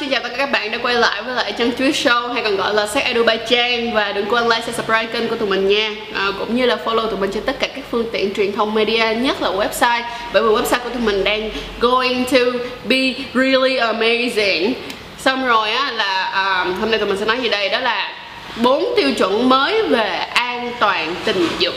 xin chào tất cả các bạn đã quay lại với lại Chân Chuối Show hay còn gọi là Sex Edu by Trang và đừng quên like, share, subscribe kênh của tụi mình nha. À, cũng như là follow tụi mình trên tất cả các phương tiện truyền thông media nhất là website bởi vì website của tụi mình đang going to be really amazing. Xong rồi á là à, hôm nay tụi mình sẽ nói gì đây đó là bốn tiêu chuẩn mới về an toàn tình dục.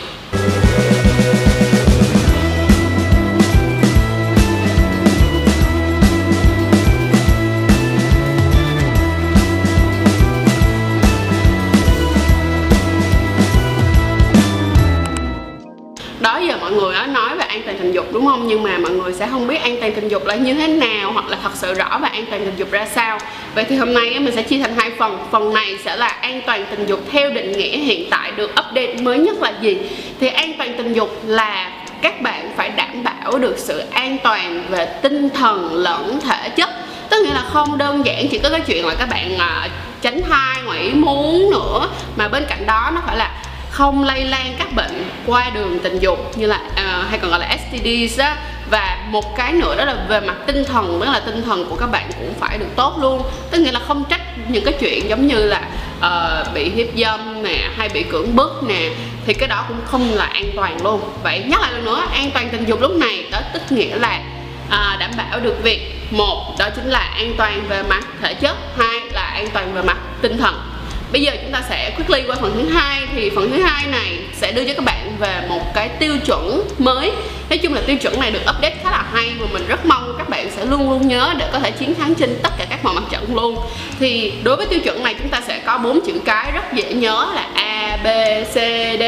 Dục, đúng không? Nhưng mà mọi người sẽ không biết an toàn tình dục là như thế nào, hoặc là thật sự rõ về an toàn tình dục ra sao. Vậy thì hôm nay mình sẽ chia thành hai phần. Phần này sẽ là an toàn tình dục theo định nghĩa hiện tại được update mới nhất là gì? Thì an toàn tình dục là các bạn phải đảm bảo được sự an toàn về tinh thần lẫn thể chất. Tức nghĩa là không đơn giản chỉ có cái chuyện là các bạn à, tránh thai ngoài ý muốn nữa, mà bên cạnh đó nó phải là không lây lan các bệnh qua đường tình dục như là uh, hay còn gọi là STDs á. Và một cái nữa đó là về mặt tinh thần tức là tinh thần của các bạn cũng phải được tốt luôn. Tức nghĩa là không trách những cái chuyện giống như là uh, bị hiếp dâm nè hay bị cưỡng bức nè thì cái đó cũng không là an toàn luôn. Vậy nhắc lại lần nữa an toàn tình dục lúc này đó tức nghĩa là à, đảm bảo được việc một đó chính là an toàn về mặt thể chất hai là an toàn về mặt tinh thần bây giờ chúng ta sẽ quickly qua phần thứ hai. Thì phần thứ hai này sẽ đưa cho các bạn về một cái tiêu chuẩn mới. Nói chung là tiêu chuẩn này được update khá là hay và mình rất mong các bạn sẽ luôn luôn nhớ để có thể chiến thắng trên tất cả các mọi mặt trận luôn. Thì đối với tiêu chuẩn này chúng ta sẽ có bốn chữ cái rất dễ nhớ là a, b, c, d.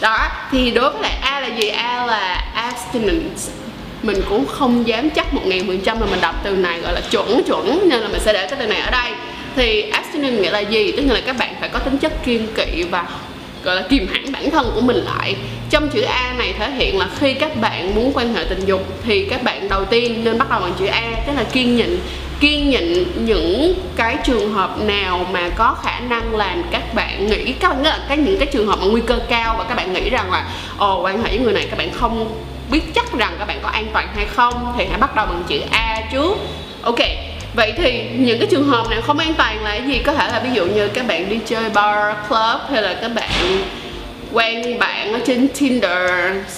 Đó, thì đối với lại a là gì? A là abstinence. Mình cũng không dám chắc một ngàn phần trăm là mình đọc từ này gọi là chuẩn chuẩn. Nên là mình sẽ để cái từ này ở đây thì abstinence nghĩa là gì? Tức là các bạn phải có tính chất kiên kỵ và, gọi là, kìm hãm bản thân của mình lại. Trong chữ A này thể hiện là khi các bạn muốn quan hệ tình dục thì các bạn đầu tiên nên bắt đầu bằng chữ A, tức là kiên nhịn. Kiên nhịn những cái trường hợp nào mà có khả năng làm các bạn nghĩ các bạn là cái những cái trường hợp mà nguy cơ cao và các bạn nghĩ rằng là, ồ, quan hệ với người này các bạn không biết chắc rằng các bạn có an toàn hay không, thì hãy bắt đầu bằng chữ A trước. Ok Vậy thì những cái trường hợp nào không an toàn là cái gì? Có thể là ví dụ như các bạn đi chơi bar, club hay là các bạn quen bạn ở trên Tinder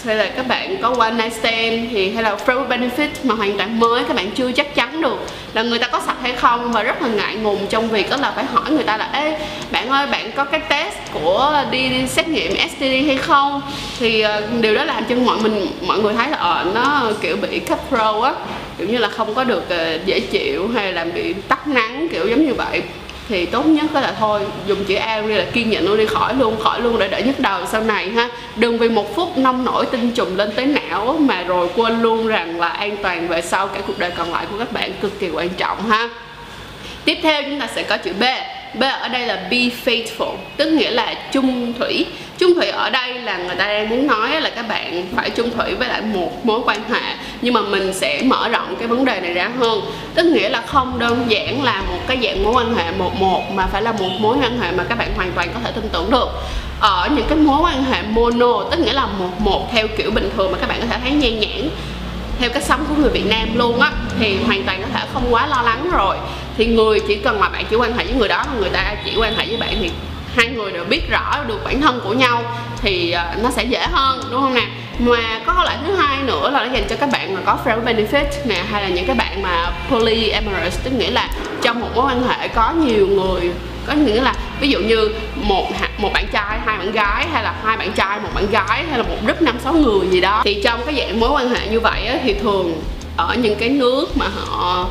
hay là các bạn có one night stand thì hay là friend benefit mà hoàn toàn mới các bạn chưa chắc chắn được là người ta có sạch hay không. Và rất là ngại ngùng trong việc đó là phải hỏi người ta là ê bạn ơi bạn có cái test của đi, đi xét nghiệm STD hay không? Thì uh, điều đó làm cho mọi mình mọi người thấy là ờ nó kiểu bị cutthroat á kiểu như là không có được ờ, dễ chịu hay là bị tắt nắng, kiểu giống như vậy. Thì tốt nhất là thôi, dùng chữ A đi là kiên nhẫn luôn đi, khỏi luôn khỏi luôn để đỡ nhức đầu sau này ha. Đừng vì một phút nông nổi tinh trùng lên tới não mà rồi quên luôn rằng là an toàn về sau cả cuộc đời còn lại của các bạn cực kỳ quan trọng ha. Tiếp theo chúng ta sẽ có chữ B. B ở đây là be faithful, tức nghĩa là chung thủy. Chung thủy ở đây là người ta đang muốn nói là các bạn phải chung thủy với lại một mối quan hệ nhưng mà mình sẽ mở rộng cái vấn đề này ra hơn. Tức nghĩa là không đơn giản là một cái dạng mối quan hệ một một, mà phải là một mối quan hệ mà các bạn hoàn toàn có thể tin tưởng được. Ở những cái mối quan hệ mono, tức nghĩa là một một theo kiểu bình thường mà các bạn có thể thấy nhan nhãn theo cách sống của người Việt Nam luôn á, thì hoàn toàn có thể không quá lo lắng rồi. Thì người chỉ cần mà bạn chỉ quan hệ với người đó người ta chỉ quan hệ với bạn thì hai người đều biết rõ được bản thân của nhau thì ờ, nó sẽ dễ hơn, đúng không nè? Mà có loại thứ nữa là nó dành cho các bạn mà có friend benefit nè hay là những cái bạn mà polyamorous tức nghĩa là trong một mối quan hệ có nhiều người có nghĩa là ví dụ như một một bạn trai hai bạn gái hay là hai bạn trai một bạn gái hay là một group năm sáu người gì đó thì trong cái dạng mối quan hệ như vậy á, thì thường ở những cái nước mà họ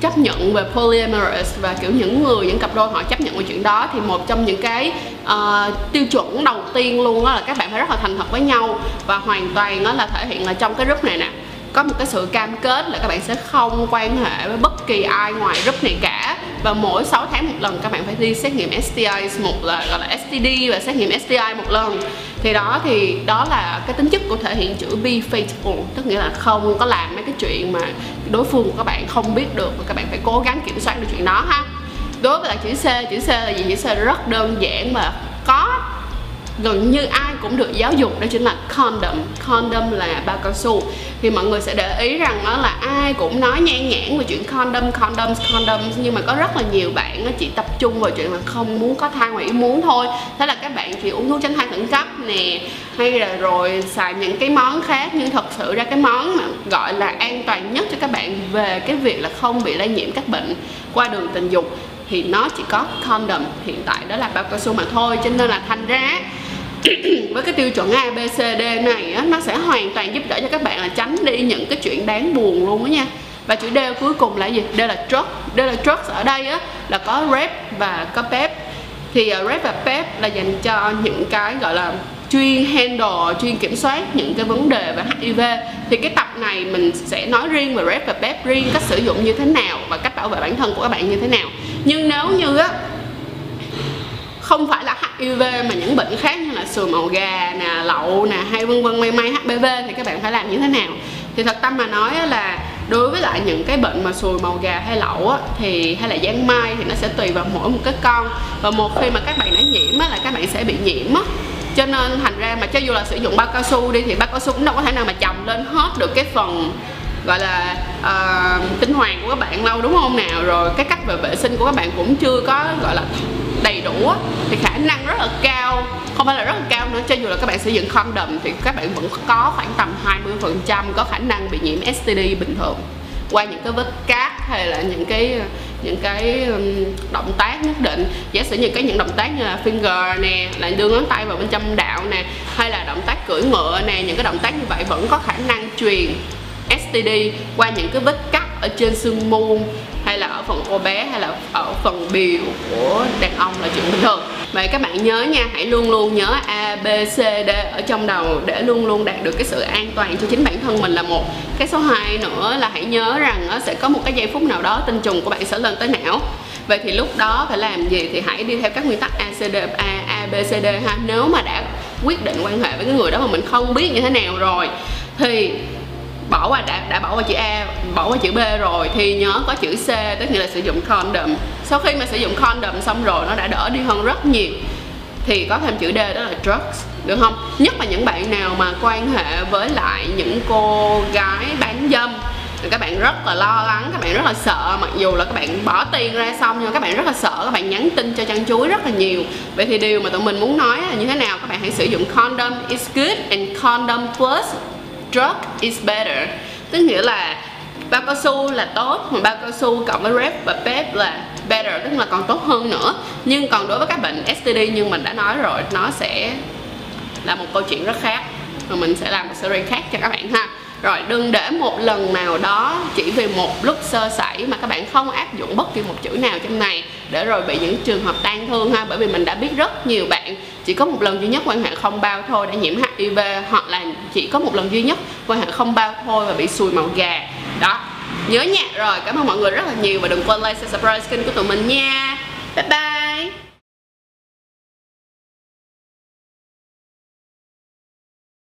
chấp nhận về polyamorous và kiểu những người những cặp đôi họ chấp nhận về chuyện đó thì một trong những cái uh, tiêu chuẩn đầu tiên luôn đó là các bạn phải rất là thành thật với nhau và hoàn toàn đó là thể hiện là trong cái group này nè. Có một cái sự cam kết là các bạn sẽ không quan hệ với bất kỳ ai ngoài group này cả và mỗi 6 tháng một lần các bạn phải đi xét nghiệm STI một là gọi là STD và xét nghiệm STI một lần. Thì đó thì đó là cái tính chất của thể hiện chữ be faithful tức nghĩa là không có làm mấy cái chuyện mà đối phương của các bạn không biết được và các bạn phải cố gắng kiểm soát được chuyện đó ha đối với lại chữ C chữ C là gì? Chữ C rất đơn giản mà có gần như ai cũng được giáo dục, đó chính là condom. Condom là bao cao su. Thì mọi người sẽ để ý rằng đó là ai cũng nói nhan nhãn về chuyện condom, condoms condoms. Nhưng mà có rất là nhiều bạn nó chỉ tập trung vào chuyện là không muốn có thai ngoài ý muốn thôi. Thế là các bạn chỉ uống thuốc tránh thai khẩn cấp nè, hay là rồi xài những cái món khác. Nhưng thật sự ra cái món mà gọi là an toàn nhất cho các bạn về cái việc là không bị lây nhiễm các bệnh qua đường tình dục thì nó chỉ có condom hiện tại đó là bao cao su mà thôi. Cho nên là thành ra với cái tiêu chuẩn A, B, C, D này á, nó sẽ hoàn toàn giúp đỡ cho các bạn là tránh đi những cái chuyện đáng buồn luôn á nha. Và chữ D cuối cùng là gì? D là drug. D là drugs ở đây á, là có rep và có pep. Thì uh, rep và pep là dành cho những cái gọi là chuyên handle, chuyên kiểm soát những cái vấn đề về HIV thì cái tập này mình sẽ nói riêng về rep và pep riêng cách sử dụng như thế nào và cách bảo vệ bản thân của các bạn như thế nào nhưng nếu như á không phải là HIV mà những bệnh khác như là sùi màu gà nè lậu nè hay vân vân may may HPV thì các bạn phải làm như thế nào? Thì thật tâm mà nói là đối với lại những cái bệnh mà sùi màu gà hay lậu á, thì hay là giang mai thì nó sẽ tùy vào mỗi một cái con. Và một khi mà các bạn đã nhiễm á, là các bạn sẽ bị nhiễm á. Cho nên thành ra mà cho dù là sử dụng bao cao su đi thì bao cao su cũng đâu có thể nào mà chồng lên hết được cái phần gọi là ờ, uh, tinh hoàng của các bạn lâu đúng không nào? Rồi cái cách về vệ sinh của các bạn cũng chưa có gọi là đầy đủ thì khả năng rất là cao. Không phải là rất là cao nữa cho dù là các bạn sử dụng condom thì các bạn vẫn có khoảng tầm 20% có khả năng bị nhiễm STD bình thường qua những cái vết cát hay là những cái những cái động tác nhất định. Giả sử như cái những động tác như là finger nè là đưa ngón tay vào bên trong đạo nè hay là động tác cưỡi ngựa nè những cái động tác như vậy vẫn có khả năng truyền STD qua những cái vết cắt ở trên xương mu hay là ở phần cô bé, hay là ở phần biểu của đàn ông là chuyện bình thường. Vậy các bạn nhớ nha, hãy luôn luôn nhớ A, B, C, D ở trong đầu để luôn luôn đạt được cái sự an toàn cho chính bản thân mình là một. Cái số 2 nữa là hãy nhớ rằng nó sẽ có một cái giây phút nào đó tinh trùng của bạn sẽ lên tới não. Vậy thì lúc đó phải làm gì thì hãy đi theo các nguyên tắc A, C, D, A A, B, C, D ha. Nếu mà đã quyết định quan hệ với cái người đó mà mình không biết như thế nào rồi, thì bỏ qua đã đã bỏ qua chữ A bỏ qua chữ B rồi thì nhớ có chữ C, tức nghĩa là sử dụng condom. Sau khi mà sử dụng condom xong rồi, nó đã đỡ đi hơn rất nhiều. Thì có thêm chữ D, đó là drugs, được không? Nhất là những bạn nào mà quan hệ với lại những cô gái bán dâm. Thì các bạn rất là lo lắng, các bạn rất là sợ. Mặc dù là các bạn bỏ tiền ra xong, nhưng mà các bạn rất là sợ, các bạn nhắn tin cho chăn chuối rất là nhiều. Vậy thì điều mà tụi mình muốn nói là như thế nào? Các bạn hãy sử dụng condom. Is good and condom plus drug is better. Tức nghĩa là bao cao su là tốt mà bao cao su cộng với rep và pep là better, tức là còn tốt hơn nữa. Nhưng còn đối với các bệnh STD như mình đã nói rồi, nó sẽ là một câu chuyện rất khác. Và mình sẽ làm một series khác cho các bạn ha. Rồi, đừng để một lần nào đó chỉ vì một lúc sơ sẩy mà các bạn không áp dụng bất kỳ một chữ nào trong này để rồi bị những trường hợp tan thương ha. Bởi vì mình đã biết rất nhiều bạn chỉ có một lần duy nhất quan hệ không bao thôi đã nhiễm HIV hoặc là chỉ có một lần duy nhất quan hệ không bao thôi và bị sùi màu gà. Đó. Nhớ nha rồi. Cảm ơn mọi người rất là nhiều và đừng quên like subscribe kênh của tụi mình nha. Bye bye.